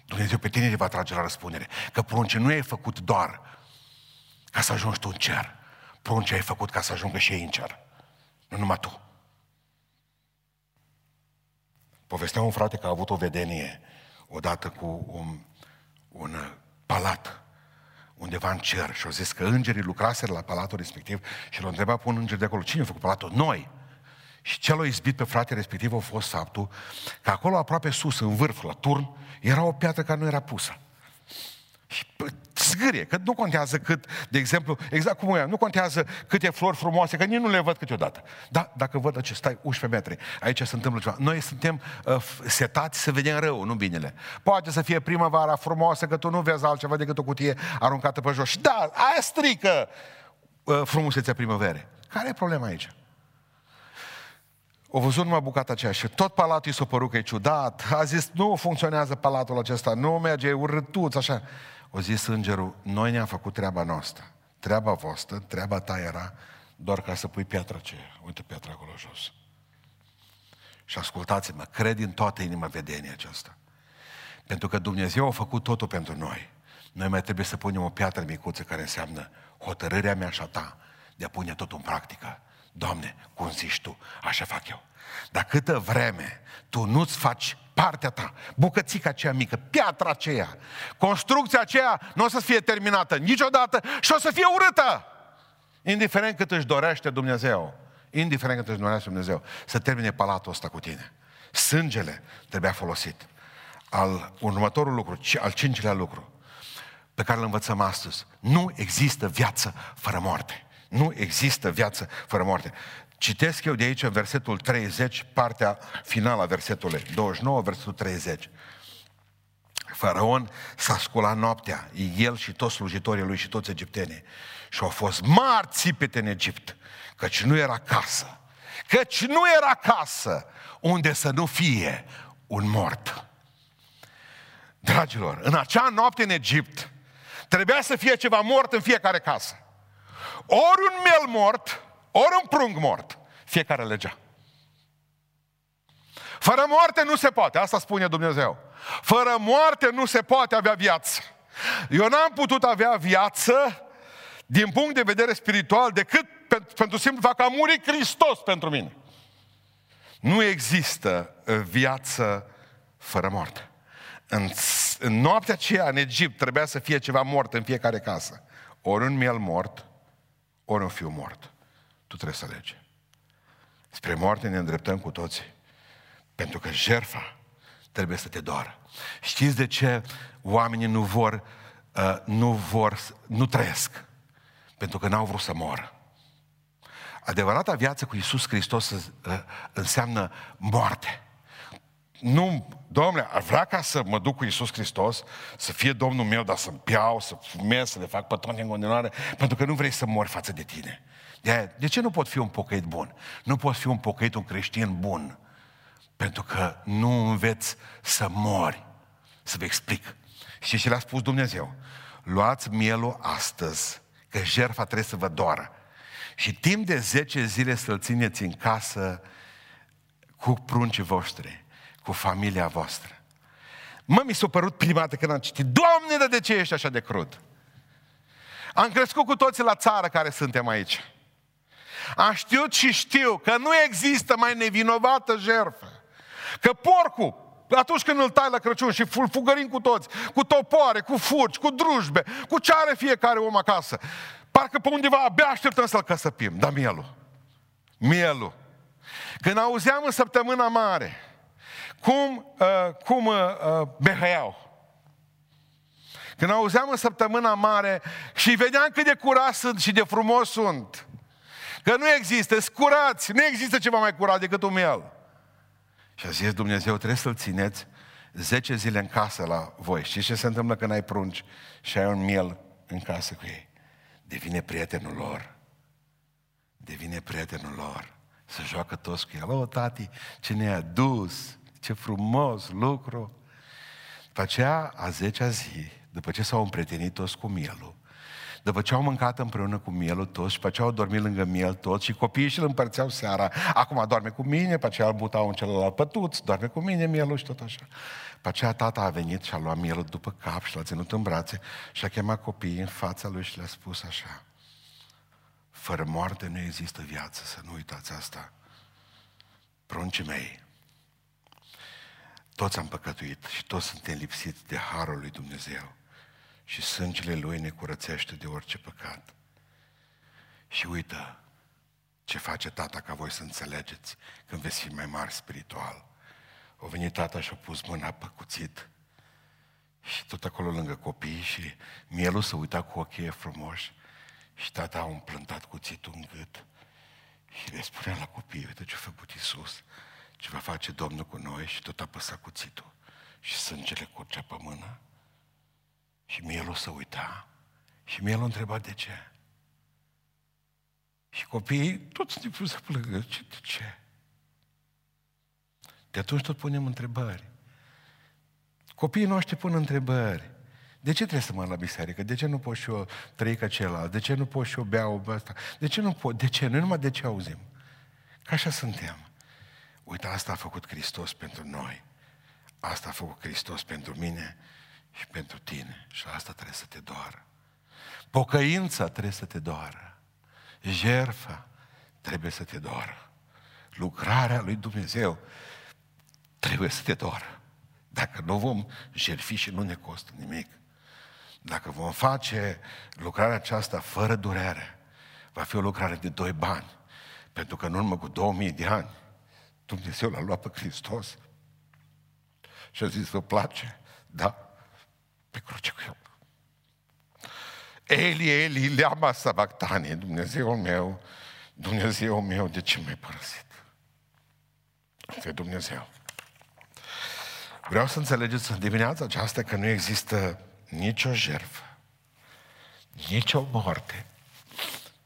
[SPEAKER 1] Dumnezeu pe tine te va trage la răspundere. Că pruncii nu ai făcut doar ca să ajungi tu în cer. Pruncii ai făcut ca să ajungă și ei în cer. Nu numai tu. Povestea un frate că a avut o vedenie odată cu un, un palat undeva în cer și au zis că îngerii lucraseră la palatul respectiv și l-au întrebat pe un înger de acolo, cine a făcut palatul? Noi! Și ce l-a izbit pe frate respectiv a fost faptul că acolo aproape sus, în vârf, la turn, era o piatră care nu era pusă. Și zgârie, că nu contează cât, de exemplu, exact cum e, nu contează câte flori frumoase, că nici nu le văd câteodată. Da, dacă văd ce stai 11 metri, aici se întâmplă ceva. Noi suntem uh, setați să vedem rău, nu binele. Poate să fie primăvara frumoasă, că tu nu vezi altceva decât o cutie aruncată pe jos. Și da, aia strică uh, frumusețea primăverii. Care e problema aici? O văzut numai bucata aceea și tot palatul i s-a părut că e ciudat. A zis, nu funcționează palatul acesta, nu merge, e urâtuț, așa. O zis îngerul, noi ne-am făcut treaba noastră. Treaba voastră, treaba ta era doar ca să pui piatra aceea. Uite piatra acolo jos. Și ascultați-mă, cred în toată inima vedenia aceasta. Pentru că Dumnezeu a făcut totul pentru noi. Noi mai trebuie să punem o piatră micuță care înseamnă hotărârea mea și a ta de a pune totul în practică. Doamne, cum zici Tu, așa fac eu. Dar câtă vreme tu nu-ți faci partea ta, bucățica aceea mică, piatra aceea, construcția aceea nu o să fie terminată niciodată și o să fie urâtă. Indiferent cât își dorește Dumnezeu, indiferent cât își dorește Dumnezeu, să termine palatul ăsta cu tine. Sângele trebuia folosit. Al următorul lucru, al cincilea lucru, pe care îl învățăm astăzi. Nu există viață fără moarte. Nu există viață fără moarte. Citesc eu de aici versetul 30, partea finală a versetului 29, versetul 30. Faraon s-a sculat noaptea, el și toți slujitorii lui și toți egiptenii. Și au fost mari țipete în Egipt, căci nu era casă. Căci nu era casă unde să nu fie un mort. Dragilor, în acea noapte în Egipt, trebuia să fie ceva mort în fiecare casă. Ori un mel mort, ori un prung mort. Fiecare legea. Fără moarte nu se poate, asta spune Dumnezeu. Fără moarte nu se poate avea viață. Eu n-am putut avea viață din punct de vedere spiritual decât pentru, pentru simplu fapt că a murit Hristos pentru mine. Nu există uh, viață fără moarte. În, în noaptea aceea, în Egipt, trebuia să fie ceva mort în fiecare casă. Ori un miel mort, ori un fiu mort. Tu trebuie să alegi. Spre moarte ne îndreptăm cu toții. Pentru că jertfa trebuie să te doară. Știți de ce oamenii nu vor uh, nu vor, nu trăiesc, pentru că n-au vrut să moră. Adevărata viață cu Isus Hristos uh, înseamnă moarte. Nu, domnule, ar vrea ca să mă duc cu Isus Hristos, să fie Domnul meu, dar să-mi piau, să fumez, să le fac pătroni în continuare, pentru că nu vrei să mori față de tine. De, de ce nu pot fi un pocăit bun? Nu pot fi un pocăit, un creștin bun. Pentru că nu înveți să mori. Să vă explic. Și ce le-a spus Dumnezeu? Luați mielul astăzi, că jertfa trebuie să vă doară. Și timp de 10 zile să-l țineți în casă cu pruncii voștri, cu familia voastră. Mă, mi s-a părut prima dată când am citit, Doamne, dar de ce ești așa de crud? Am crescut cu toții la țară care suntem aici. Am știut și știu că nu există mai nevinovată jertfă. Că porcul, atunci când îl tai la Crăciun și fugărim cu toți, cu topoare, cu furci, cu drujbe, cu ce are fiecare om acasă, parcă pe undeva abia așteptăm să-l căsăpim. Da, mielul. Mielul. Când auzeam în săptămâna mare cum, uh, cum uh, uh, behăiau, când auzeam în săptămâna mare și vedeam cât de curat sunt și de frumos sunt, că nu există, scurați, nu există ceva mai curat decât un miel. Și a zis Dumnezeu, trebuie să-l țineți 10 zile în casă la voi. Știți ce se întâmplă când ai prunci și ai un miel în casă cu ei? Devine prietenul lor. Devine prietenul lor. Să joacă toți cu el. O, tati, ce ne-a dus, ce frumos lucru. După aceea, a zecea zi, după ce s-au împrietenit toți cu mielul, după ce au mâncat împreună cu mielul toți și după ce au dormit lângă miel toți și copiii și îl împărțeau seara. Acum doarme cu mine, după aceea îl butau în celălalt pătuț, doarme cu mine mielul și tot așa. După aceea tata a venit și a luat mielul după cap și l-a ținut în brațe și a chemat copiii în fața lui și le-a spus așa. Fără moarte nu există viață, să nu uitați asta. Pruncii mei, toți am păcătuit și toți suntem lipsiți de harul lui Dumnezeu și sângele Lui ne curățește de orice păcat. Și uită ce face tata ca voi să înțelegeți când veți fi mai mari spiritual. O venit tata și a pus mâna pe cuțit și tot acolo lângă copii și mielul să uita cu ochii frumoși și tata a umplântat cuțitul în gât și le spunea la copii, uite ce a făcut Iisus, ce va face Domnul cu noi și tot a păsat cuțitul și sângele curgea pe mână. Și mielul să uita. Și mielul întreba de ce. Și copiii toți început să plângă. Ce, de ce? De atunci tot punem întrebări. Copiii noștri pun întrebări. De ce trebuie să mă la biserică? De ce nu pot și eu trăi ca celălalt? De ce nu pot și eu beau ăsta? De ce nu pot? De ce? Nu numai de ce auzim. Ca așa suntem. Uite, asta a făcut Hristos pentru noi. Asta a făcut Hristos pentru mine și pentru tine. Și asta trebuie să te doară. Pocăința trebuie să te doară. Jerfa trebuie să te doară. Lucrarea lui Dumnezeu trebuie să te doară. Dacă nu vom jerfi și nu ne costă nimic. Dacă vom face lucrarea aceasta fără durere, va fi o lucrare de doi bani. Pentru că în urmă cu 2000 de ani, Dumnezeu l-a luat pe Hristos și a zis, vă place? Da, pe cruce cu el. Eli, Eli, leama sabactanie, Dumnezeul meu, Dumnezeul meu, de ce m-ai părăsit? Este Dumnezeu. Vreau să înțelegeți în dimineața aceasta că nu există nicio jertfă, nicio moarte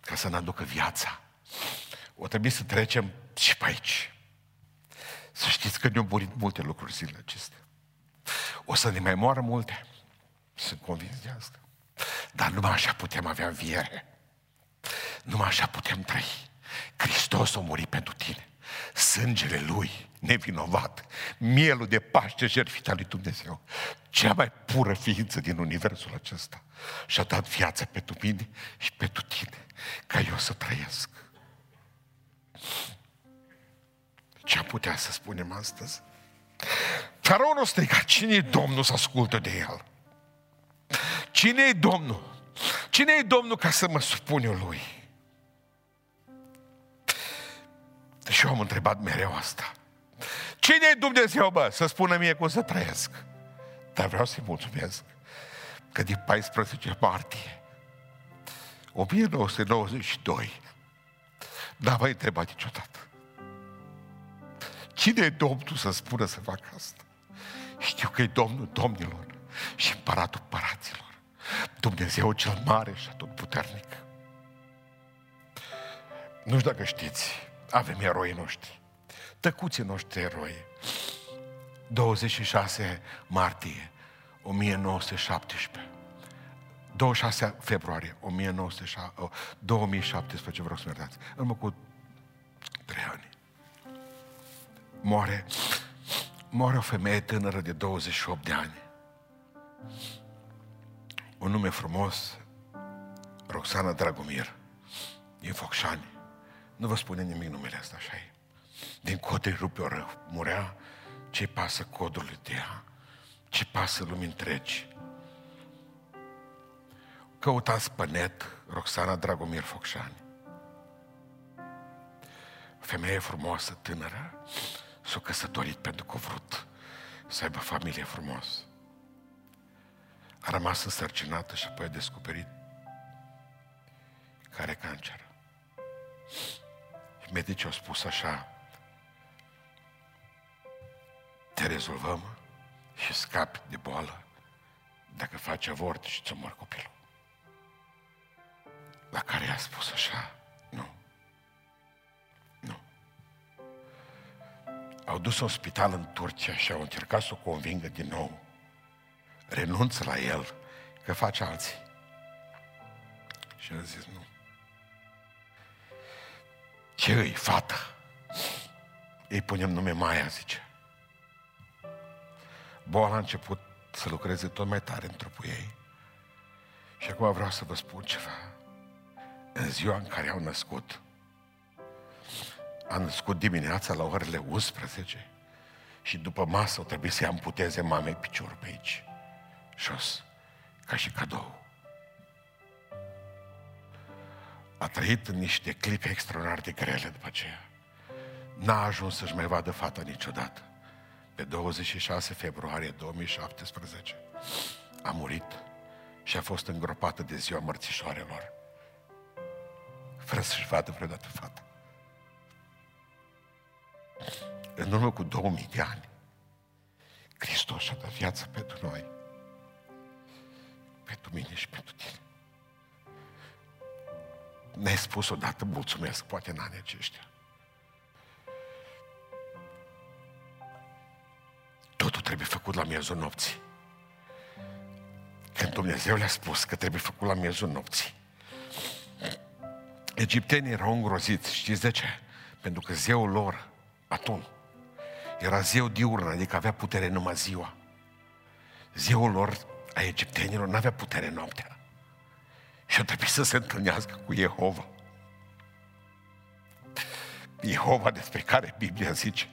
[SPEAKER 1] ca să ne aducă viața. O trebuie să trecem și pe aici. Să știți că ne-au murit multe lucruri zilele acestea. O să ne mai moară multe. Sunt convins de asta. Dar numai așa putem avea înviere. Numai așa putem trăi. Hristos a murit pentru tine. Sângele Lui, nevinovat, mielul de Paște jertfit al lui Dumnezeu, cea mai pură ființă din universul acesta, și-a dat viața pentru mine și pentru tine, ca eu să trăiesc. Ce am putea să spunem astăzi? Faraonul striga, cine e Domnul să ascultă de el? Cine e Domnul? Cine e Domnul ca să mă supun eu lui? Și eu am întrebat mereu asta. Cine e Dumnezeu, bă, să spună mie cum să trăiesc? Dar vreau să-i mulțumesc că de 14 martie 1992 n-am mai întrebat niciodată. Cine e Domnul să spună să fac asta? Știu că e Domnul Domnilor și Împăratul Împăraților. Dumnezeu cel mare și atot puternic. Nu știu dacă știți, avem eroi noștri. Tăcuții noștri eroi. 26 martie 1917. 26 februarie 2017, vreau să-mi iertați. În urmă cu trei ani. Moare, moare o femeie tânără de 28 de ani. Un nume frumos, Roxana Dragomir, din Focșani. Nu vă spune nimic numele ăsta, așa e. Din cote rupe o rău. Murea, ce pasă codului de ea? Ce pasă lumii întregi? Căutați pe net Roxana Dragomir Focșani. Femeie frumoasă, tânără, s-a căsătorit pentru că a vrut să aibă familie frumos. A rămas însărcinată și apoi a descoperit care cancer. Și medicii au spus așa, te rezolvăm și scapi de boală dacă faci avort și ți mor copilul. La care i-a spus așa, nu, nu. Au dus în spital în Turcia și au încercat să o convingă din nou. Renunță la el, că face alții. Și a zis, nu. Ce îi, fată? Îi punem nume Maia, zice. Boala a început să lucreze tot mai tare în trupul ei. Și acum vreau să vă spun ceva. În ziua în care au născut, a născut dimineața la orele 11 și după masă o trebuie să-i amputeze mamei piciorul pe aici, jos, ca și cadou. A trăit în niște clipe extraordinar de grele după aceea. N-a ajuns să-și mai vadă fata niciodată pe 26 februarie 2017, a murit și a fost îngropată de ziua mărțișoarelor, fără să-și vadă vreodată fata. În urmă cu 2000 de ani, Hristos și-a dat viață pentru noi, pentru mine și pentru tine. Ne-ai spus odată mulțumesc, poate în anii aceștia. Totul trebuie făcut la miezul nopții. Când Dumnezeu le-a spus că trebuie făcut la miezul nopții, egiptenii erau îngroziți. Știți de ce? Pentru că zeul lor, Atun, era zeu diurn, adică avea putere numai ziua. Zeul lor, a egiptenilor, nu avea putere noaptea. Și trebuie să se întâlnească cu Jehova. Jehova despre care Biblia zice,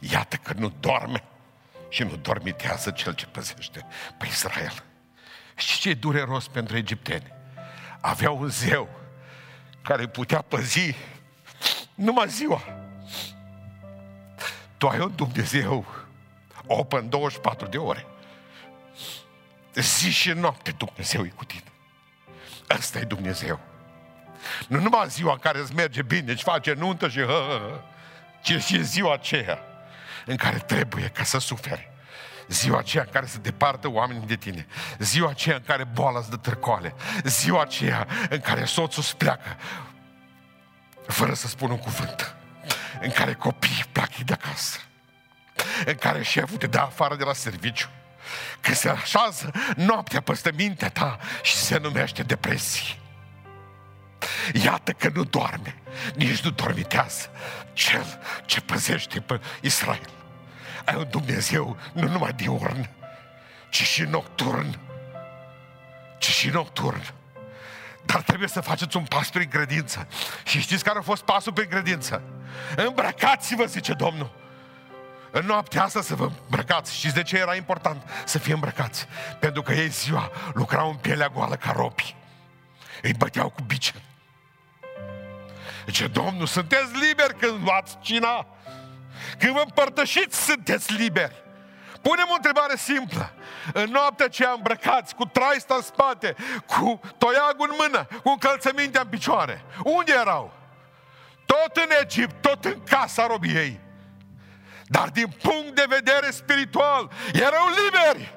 [SPEAKER 1] iată că nu doarme și nu dormitează cel ce păzește pe Israel. Și ce e dureros pentru egipteni? Aveau un zeu care putea păzi numai ziua. Tu ai un Dumnezeu open 24 de ore. Zi și noapte Dumnezeu e cu tine. Ăsta e Dumnezeu. Nu numai ziua în care îți merge bine, îți face nuntă și hă, hă, hă, ci și ziua aceea în care trebuie ca să suferi. Ziua aceea în care se departă oamenii de tine. Ziua aceea în care boala îți dă târcoale. Ziua aceea în care soțul îți pleacă fără să spună un cuvânt. În care copiii pleacă de acasă. În care șeful te dă afară de la serviciu. Că se așează noaptea peste mintea ta și se numește depresie. Iată că nu doarme, nici nu dormitează cel ce păzește pe Israel. Ai un Dumnezeu nu numai diurn, ci și nocturn. Ci și nocturn. Dar trebuie să faceți un pas prin credință. Și știți care a fost pasul prin credință? Îmbrăcați-vă, zice Domnul. În noaptea asta să vă îmbrăcați. Știți de ce era important să fie îmbrăcați? Pentru că ei ziua lucrau în pielea goală ca ropi. Îi băteau cu bice. Zice, Domnul, sunteți liberi când luați cina. Când vă împărtășiți, sunteți liberi. Punem o întrebare simplă. În noaptea ce am îmbrăcați, cu traista în spate, cu toiagul în mână, cu încălțămintea în picioare, unde erau? Tot în Egipt, tot în casa robiei. Dar din punct de vedere spiritual, erau liberi.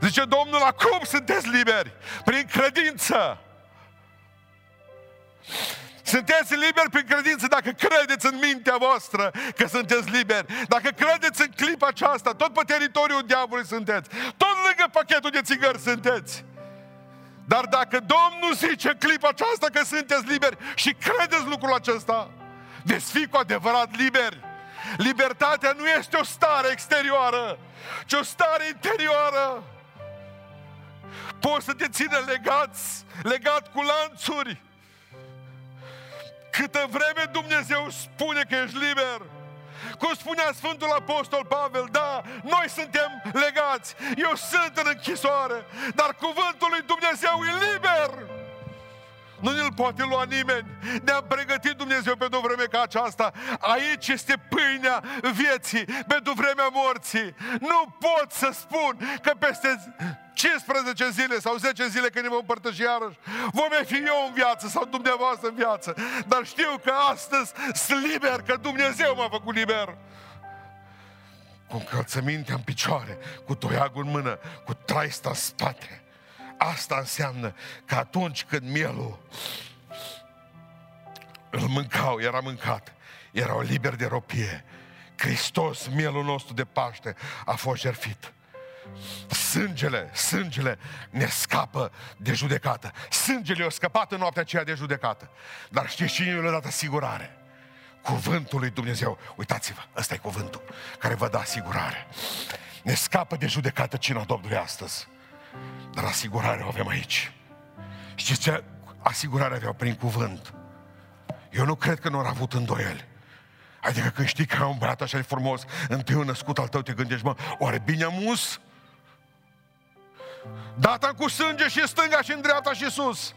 [SPEAKER 1] Zice Domnul, acum sunteți liberi, prin credință. Sunteți liberi prin credință dacă credeți în mintea voastră că sunteți liberi. Dacă credeți în clipa aceasta, tot pe teritoriul diavolului sunteți. Tot lângă pachetul de țigări sunteți. Dar dacă Domnul zice în clipa aceasta că sunteți liberi și credeți lucrul acesta, veți fi cu adevărat liberi. Libertatea nu este o stare exterioară, ci o stare interioară. Poți să te țină legați, legat cu lanțuri, Câtă vreme Dumnezeu spune că ești liber, cum spunea Sfântul Apostol Pavel, da, noi suntem legați, eu sunt în închisoare, dar cuvântul lui Dumnezeu e liber. Nu ne-l poate lua nimeni. Ne-am pregătit Dumnezeu pentru vreme ca aceasta. Aici este pâinea vieții, pentru vremea morții. Nu pot să spun că peste 15 zile sau 10 zile când ne vom împărtăși iarăși, vom fi eu în viață sau dumneavoastră în viață. Dar știu că astăzi sunt liber, că Dumnezeu m-a făcut liber. Cu încălțămintea în picioare, cu toiagul în mână, cu traista în spate. Asta înseamnă că atunci când mielul îl mâncau, era mâncat, erau liberi de ropie. Hristos, mielul nostru de Paște, a fost jertfit. Sângele, sângele ne scapă de judecată. Sângele a scăpat în noaptea aceea de judecată. Dar știți cine le-a dat asigurare? Cuvântul lui Dumnezeu. Uitați-vă, ăsta e cuvântul care vă dă asigurare. Ne scapă de judecată cina Domnului astăzi. Dar asigurarea o avem aici. Știți ce asigurare aveau prin cuvânt? Eu nu cred că nu au avut îndoieli. Adică când știi că ai un băiat așa de frumos, întâi născut al tău, te gândești, mă, oare bine am mus? Data cu sânge și stânga și în dreapta și sus.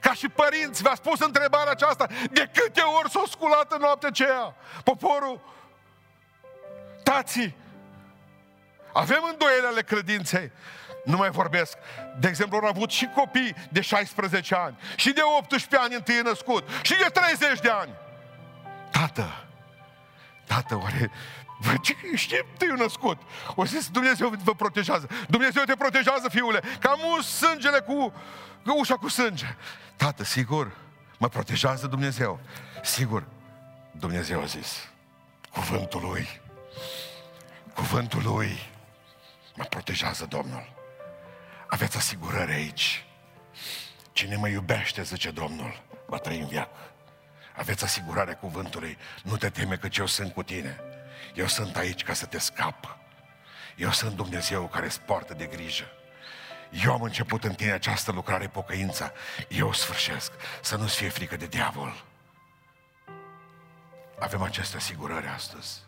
[SPEAKER 1] Ca și părinți, v-a spus întrebarea aceasta, de câte ori s-au sculat în noaptea aceea? Poporul, tații, avem îndoiele ale credinței. Nu mai vorbesc. De exemplu, au avut și copii de 16 ani, și de 18 ani întâi născut, și de 30 de ani. Tată, tată, oare Vă, ce știi, tâiul născut. O zis, Dumnezeu vă protejează. Dumnezeu te protejează, fiule. Că am uns sângele cu, cu ușa cu sânge. Tată, sigur, mă protejează Dumnezeu. Sigur, Dumnezeu a zis. Cuvântul Lui. Cuvântul Lui mă protejează Domnul. Aveți asigurări aici. Cine mă iubește, zice Domnul, va trăi în viață. Aveți asigurarea cuvântului. Nu te teme că eu sunt cu tine. Eu sunt aici ca să te scap. Eu sunt Dumnezeu care îți poartă de grijă. Eu am început în tine această lucrare pocăința. Eu sfârșesc. Să nu-ți fie frică de diavol. Avem aceste asigurări astăzi.